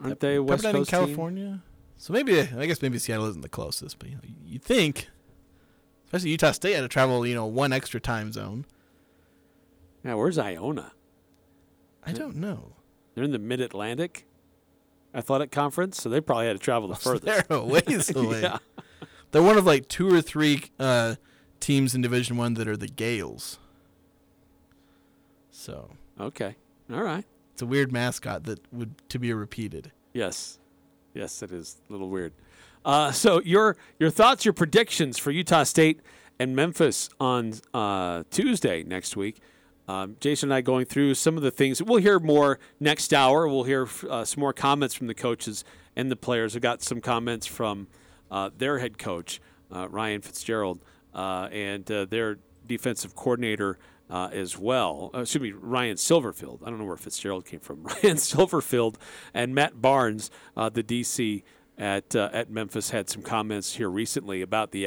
aren't they West Pepperdine Coast in California? Team? So maybe I guess maybe Seattle isn't the closest, but you, know, you think, especially Utah State had to travel, you know, one extra time zone. Now, where's Iona? I don't know. They're in the Mid Atlantic Athletic Conference, so they probably had to travel the furthest. They're a ways away. yeah. They're one of like two or three uh, teams in Division One that are the Gaels. So okay, all right. It's a weird mascot that would to be repeated. Yes, yes, it is a little weird. Uh, so your your thoughts, your predictions for Utah State and Memphis on uh, Tuesday next week. Um, Jason and I going through some of the things. We'll hear more next hour. We'll hear uh, some more comments from the coaches and the players. I got some comments from uh, their head coach, uh, Ryan Fitzgerald, uh, and uh, their defensive coordinator uh, as well. excuse me, Ryan Silverfield. I don't know where Fitzgerald came from. Ryan Silverfield and Matt Barnes, the DC at at Memphis, had some comments here recently about the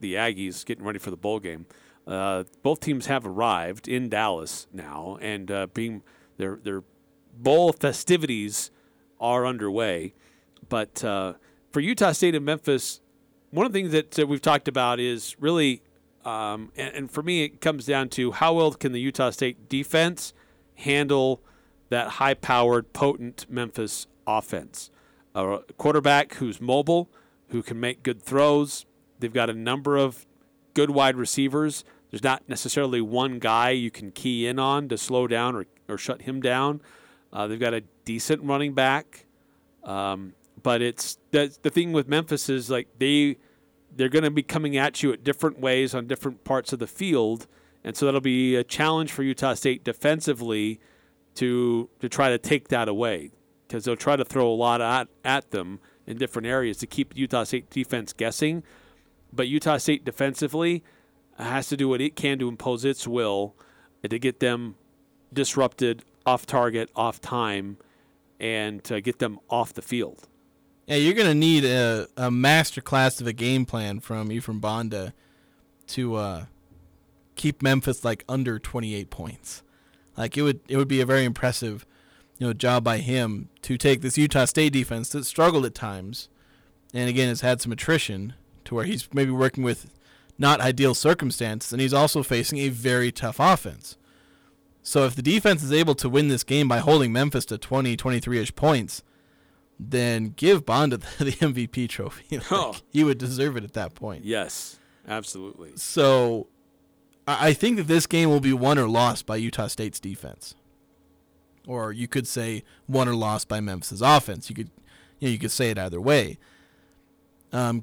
the Aggies getting ready for the bowl game. Uh, both teams have arrived in Dallas now, and uh, being their their bowl festivities are underway. But uh, for Utah State and Memphis, one of the things that we've talked about is really, um, and, and, for me, it comes down to how well can the Utah State defense handle that high-powered, potent Memphis offense. A quarterback who's mobile, who can make good throws. They've got a number of good wide receivers There's not necessarily one guy you can key in on to slow down or, or shut him down. Uh, they've got a decent running back, um, but it's the the thing with Memphis is like they they're going to be coming at you at different ways on different parts of the field, and so that'll be a challenge for Utah State defensively to to try to take that away because they'll try to throw a lot at at them in different areas to keep Utah State defense guessing. But Utah State defensively has to do what it can to impose its will to get them disrupted, off target, off time, and to get them off the field. Yeah, you're gonna need a, a master class of a game plan from Ephraim Banda to uh, keep Memphis like under 28 points. Like it would it would be a very impressive, you know, job by him to take this Utah State defense that struggled at times, and again has had some attrition to where he's maybe working with not ideal circumstances, and he's also facing a very tough offense. So if the defense is able to win this game by holding Memphis to 20, 23-ish points, then give Banda the MVP trophy. Like, Oh. He would deserve it at that point. Yes, absolutely. So I I think that this game will be won or lost by Utah State's defense. Or you could say won or lost by Memphis's offense. You could you know, you could say it either way. Um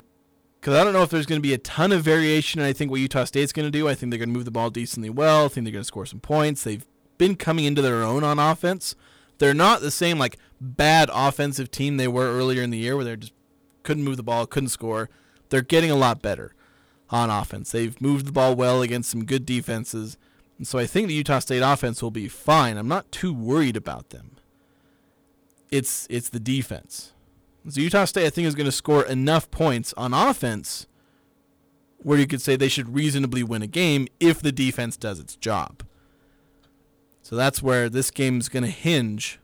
because I don't know if there's going to be a ton of variation I think what Utah State's going to do. I think they're going to move the ball decently well. I think they're going to score some points. They've been coming into their own on offense. They're not the same like bad offensive team they were earlier in the year where they just couldn't move the ball, couldn't score. They're getting a lot better on offense. They've moved the ball well against some good defenses. And so I think the Utah State offense will be fine. I'm not too worried about them. It's it's the defense. So Utah State I think is going to score enough points on offense where you could say they should reasonably win a game if the defense does its job. So that's where this game is going to hinge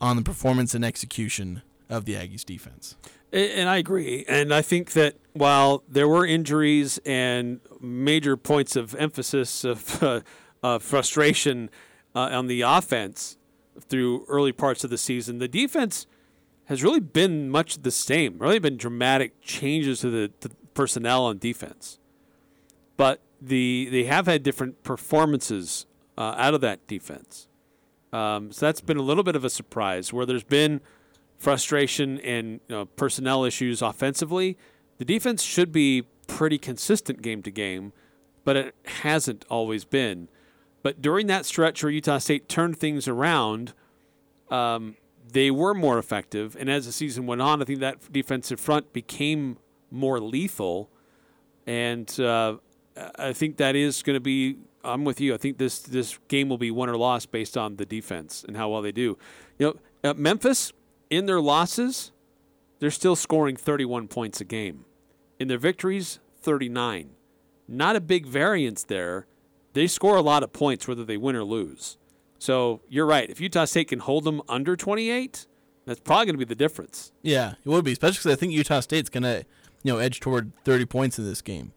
on the performance and execution of the Aggies defense. And I agree. And I think that while there were injuries and major points of emphasis of uh, frustration uh, on the offense through early parts of the season, the defense has really been much the same. Really been dramatic changes to the, personnel on defense, but the they have had different performances uh, out of that defense. Um, so that's been a little bit of a surprise where there's been frustration and you know, personnel issues offensively. The defense should be pretty consistent game to game, but it hasn't always been. But during that stretch where Utah State turned things around, um, they were more effective. And as the season went on, I think that defensive front became more lethal. And uh, I think that is going to be. I'm with you. I think this this game will be won or lost based on the defense and how well they do. You know, Memphis in their losses, they're still scoring 31 points a game. In their victories, 39. Not a big variance there. They score a lot of points whether they win or lose. So you're right. If Utah State can hold them under 28, that's probably going to be the difference. Yeah, it would be, especially because I think Utah State's gonna, you know, edge toward 30 points in this game.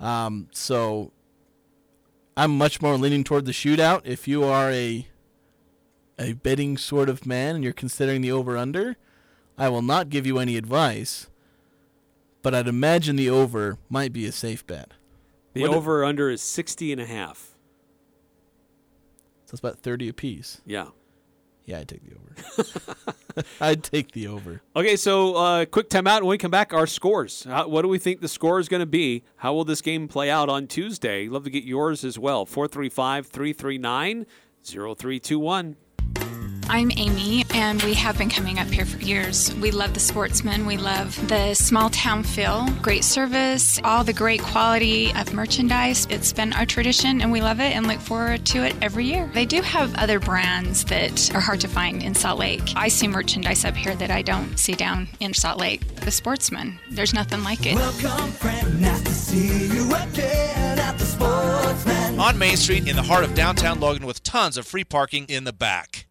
Um, so I'm much more leaning toward the shootout. If you are a a betting sort of man and you're considering the over under, I will not give you any advice, but I'd imagine the over might be a safe bet. The What- over under is 60 and a half. So it's about 30 apiece. Yeah. Yeah, I'd take the over. I'd take the over. Okay, so uh, quick timeout. When we come back, our scores. How, what do we think the score is going to be? How will this game play out on Tuesday? Love to get yours as well. 435 339 0321. I'm Amy, and we have been coming up here for years. We love the sportsmen. We love the small town feel, great service, all the great quality of merchandise. It's been our tradition, and we love it and look forward to it every year. They do have other brands that are hard to find in Salt Lake. I see merchandise up here that I don't see down in Salt Lake. The sportsman, there's nothing like it. Welcome, friend. Nice to see you again at the Sportsman. On Main Street in the heart of downtown Logan with tons of free parking in the back.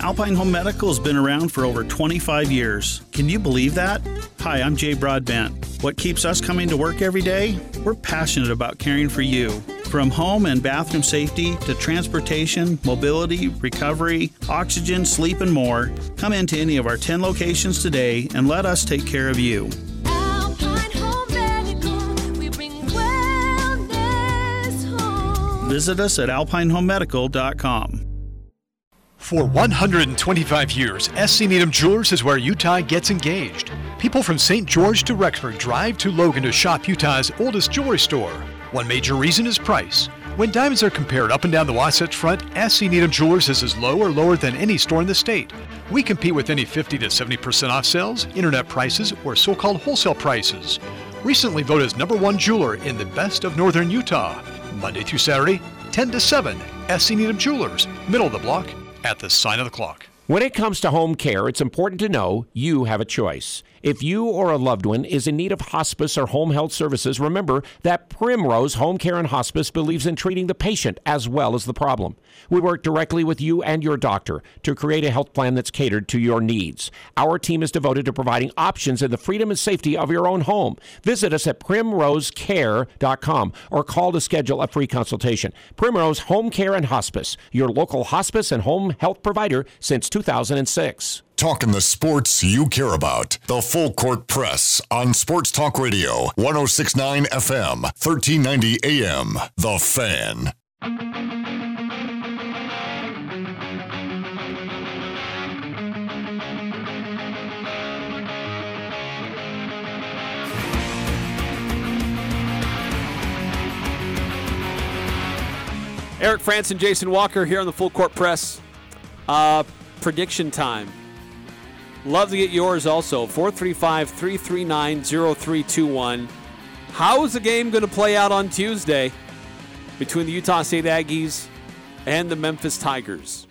Alpine Home Medical has been around for over 25 years. Can you believe that? Hi, I'm Jay Broadbent. What keeps us coming to work every day? We're passionate about caring for you. From home and bathroom safety to transportation, mobility, recovery, oxygen, sleep, and more, come into any of our 10 locations today and let us take care of you. Alpine Home Medical. We bring wellness Visit us at alpinehomemedical.com. For 125 years, SC Needham Jewelers is where Utah gets engaged. People from St. George to Rexburg drive to Logan to shop Utah's oldest jewelry store. One major reason is price. When diamonds are compared up and down the Wasatch Front, SC Needham Jewelers is as low or lower than any store in the state. We compete with any 50 to 70% off sales, internet prices, or so called wholesale prices. Recently voted as number one jeweler in the best of northern Utah. Monday through Saturday, 10 to 7. SC Needham Jewelers, middle of the block, at the sign of the clock. When it comes to home care, it's important to know you have a choice. If you or a loved one is in need of hospice or home health services, remember that Primrose Home Care and Hospice believes in treating the patient as well as the problem. We work directly with you and your doctor to create a health plan that's catered to your needs. Our team is devoted to providing options in the freedom and safety of your own home. Visit us at primrosecare.com or call to schedule a free consultation. Primrose Home Care and Hospice, your local hospice and home health provider since 2006. Talking the sports you care about. The Full Court Press on Sports Talk Radio, 1069 FM, 1390 AM. The Fan. Eric Frandsen and Jason Walker here on the Full Court Press. Uh, prediction time. Love to get yours also. 435 339 0321. How is the game going to play out on Tuesday between the Utah State Aggies and the Memphis Tigers?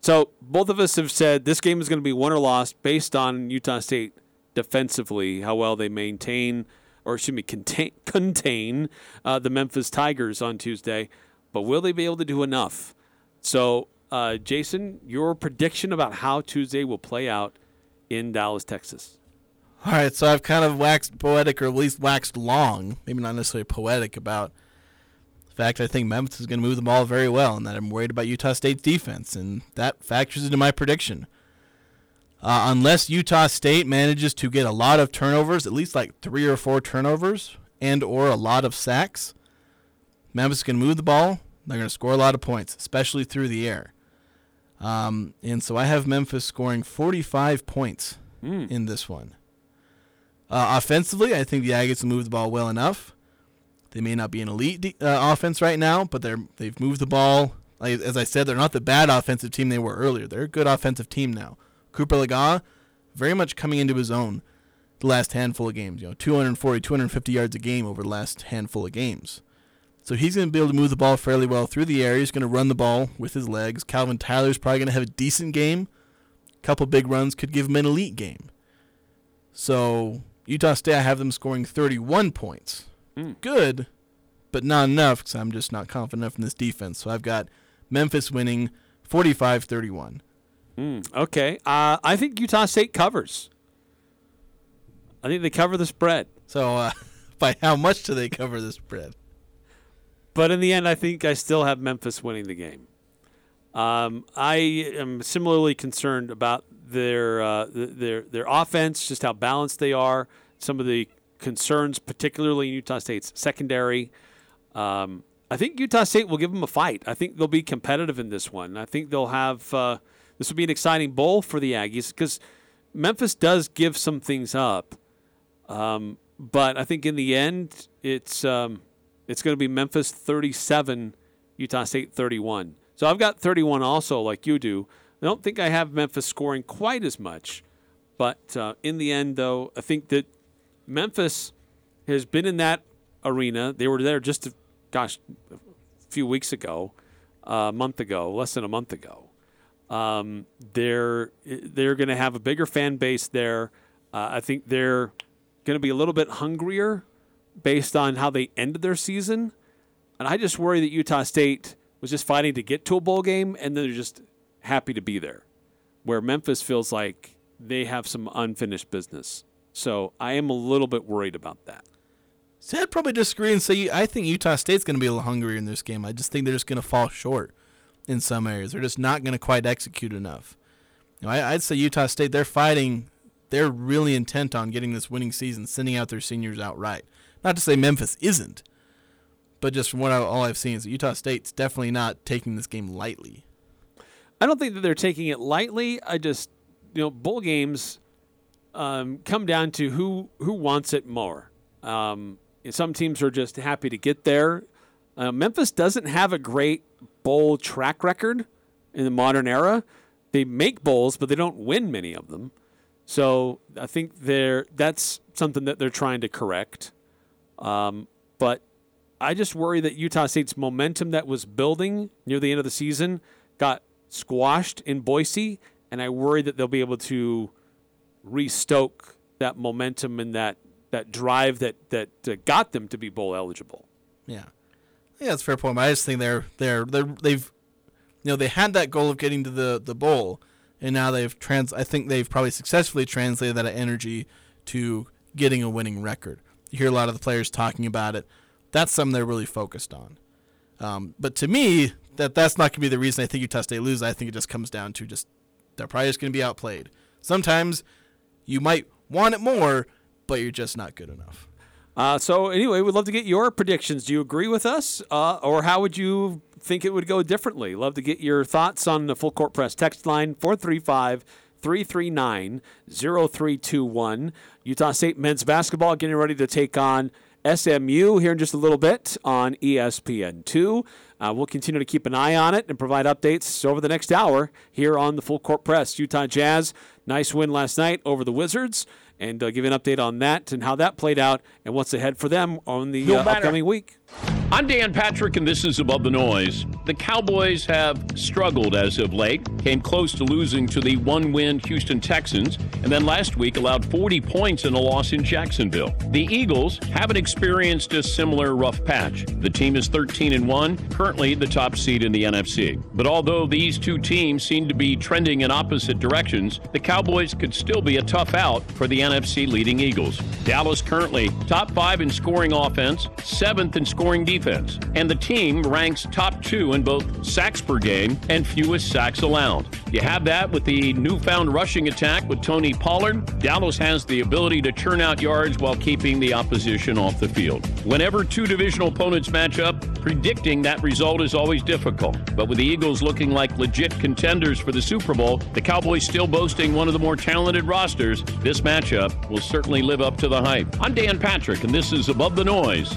So, both of us have said this game is going to be won or lost based on Utah State defensively, how well they maintain, or excuse me, contain, contain uh, the Memphis Tigers on Tuesday. But will they be able to do enough? So, uh, Jason, your prediction about how Tuesday will play out in Dallas, Texas. All right, so I've kind of waxed poetic, or at least waxed long, maybe not necessarily poetic, about the fact I think Memphis is going to move the ball very well, and that I'm worried about Utah State's defense, and that factors into my prediction. Uh, unless Utah State manages to get a lot of turnovers, at least like three or four turnovers, and or a lot of sacks, Memphis to move the ball. They're going to score a lot of points, especially through the air. Um, and so I have Memphis scoring 45 points Mm. in this one. Uh, offensively, I think the Aggies move the ball well enough. They may not be an elite de- uh, offense right now, but they're they've moved the ball. Like, as I said, they're not the bad offensive team they were earlier. They're a good offensive team now. Cooper Legas, very much coming into his own the last handful of games. You know, 240, 250 yards a game over the last handful of games. So he's going to be able to move the ball fairly well through the air. He's going to run the ball with his legs. Calvin Tyler's probably going to have a decent game. A couple big runs could give him an elite game. So Utah State, I have them scoring 31 points. Good, but not enough because I'm just not confident enough in this defense. So I've got Memphis winning 45 31. Mm, okay. Uh, I think Utah State covers. I think they cover the spread. So uh, by how much do they cover the spread? But in the end, I think I still have Memphis winning the game. Um, I am similarly concerned about their uh, their their offense, just how balanced they are. Some of the concerns, particularly in Utah State's secondary. Um, I think Utah State will give them a fight. I think they'll be competitive in this one. I think they'll have uh, this will be an exciting bowl for the Aggies because Memphis does give some things up. Um, but I think in the end, it's um, it's going to be Memphis 37, Utah State 31. So I've got 31 also, like you do. I don't think I have Memphis scoring quite as much. But uh, in the end, though, I think that Memphis has been in that arena. They were there just, a, gosh, a few weeks ago, a month ago, less than a month ago. Um, they're they're going to have a bigger fan base there. Uh, I think they're going to be a little bit hungrier based on how they ended their season. And I just worry that Utah State was just fighting to get to a bowl game and they're just happy to be there. Where Memphis feels like they have some unfinished business. So I am a little bit worried about that. See, I'd probably disagree and say I think Utah State's going to be a little hungrier in this game. I just think they're just going to fall short in some areas. They're just not going to quite execute enough. You know, I, I'd say Utah State, they're fighting. They're really intent on getting this winning season, sending out their seniors outright. Not to say Memphis isn't, but just from what I, all I've seen is that Utah State's definitely not taking this game lightly. I don't think that they're taking it lightly. I just, you know, bowl games um, come down to who who wants it more. Um, some teams are just happy to get there. Uh, Memphis doesn't have a great bowl track record in the modern era. They make bowls, but they don't win many of them. So I think they're that's something that they're trying to correct. Um, but I just worry that Utah State's momentum that was building near the end of the season got squashed in Boise, and I worry that they'll be able to restoke that momentum and that that drive that that uh, got them to be bowl eligible. Yeah, yeah, that's a fair point. I just think they're they're they're they've you know they had that goal of getting to the the bowl, and now they've trans. I think they've probably successfully translated that energy to getting a winning record. You hear a lot of the players talking about it. That's something they're really focused on. Um, but to me, that that's not going to be the reason I think Utah State loses. I think it just comes down to just they're probably just going to be outplayed. Sometimes you might want it more, but you're just not good enough. Uh, so anyway, we'd love to get your predictions. Do you agree with us, uh, or how would you think it would go differently? Love to get your thoughts on the full court press text line 435 339 0321. Utah State men's basketball getting ready to take on SMU here in just a little bit on E ESPN2. Uh, we'll continue to keep an eye on it and provide updates over the next hour here on the Full Court Press. Utah Jazz, nice win last night over the Wizards, and uh, give you an update on that and how that played out and what's ahead for them on the uh, upcoming week. I'm Dan Patrick, and this is Above the Noise. The Cowboys have struggled as of late, came close to losing to the one win Houston Texans, and then last week allowed 40 points in a loss in Jacksonville. The Eagles haven't experienced a similar rough patch. The team is 13 and 1, currently the top seed in the NFC. But although these two teams seem to be trending in opposite directions, the Cowboys could still be a tough out for the NFC leading Eagles. Dallas currently top five in scoring offense, seventh in scoring defense, and the team ranks top two in both sacks per game and fewest sacks allowed. You have that with the newfound rushing attack with Tony Pollard. Dallas has the ability to churn out yards while keeping the opposition off the field. Whenever two divisional opponents match up, predicting that result is always difficult. But with the Eagles looking like legit contenders for the Super Bowl, the Cowboys still boasting one of the more talented rosters, this matchup will certainly live up to the hype. I'm Dan Patrick, and this is Above the Noise.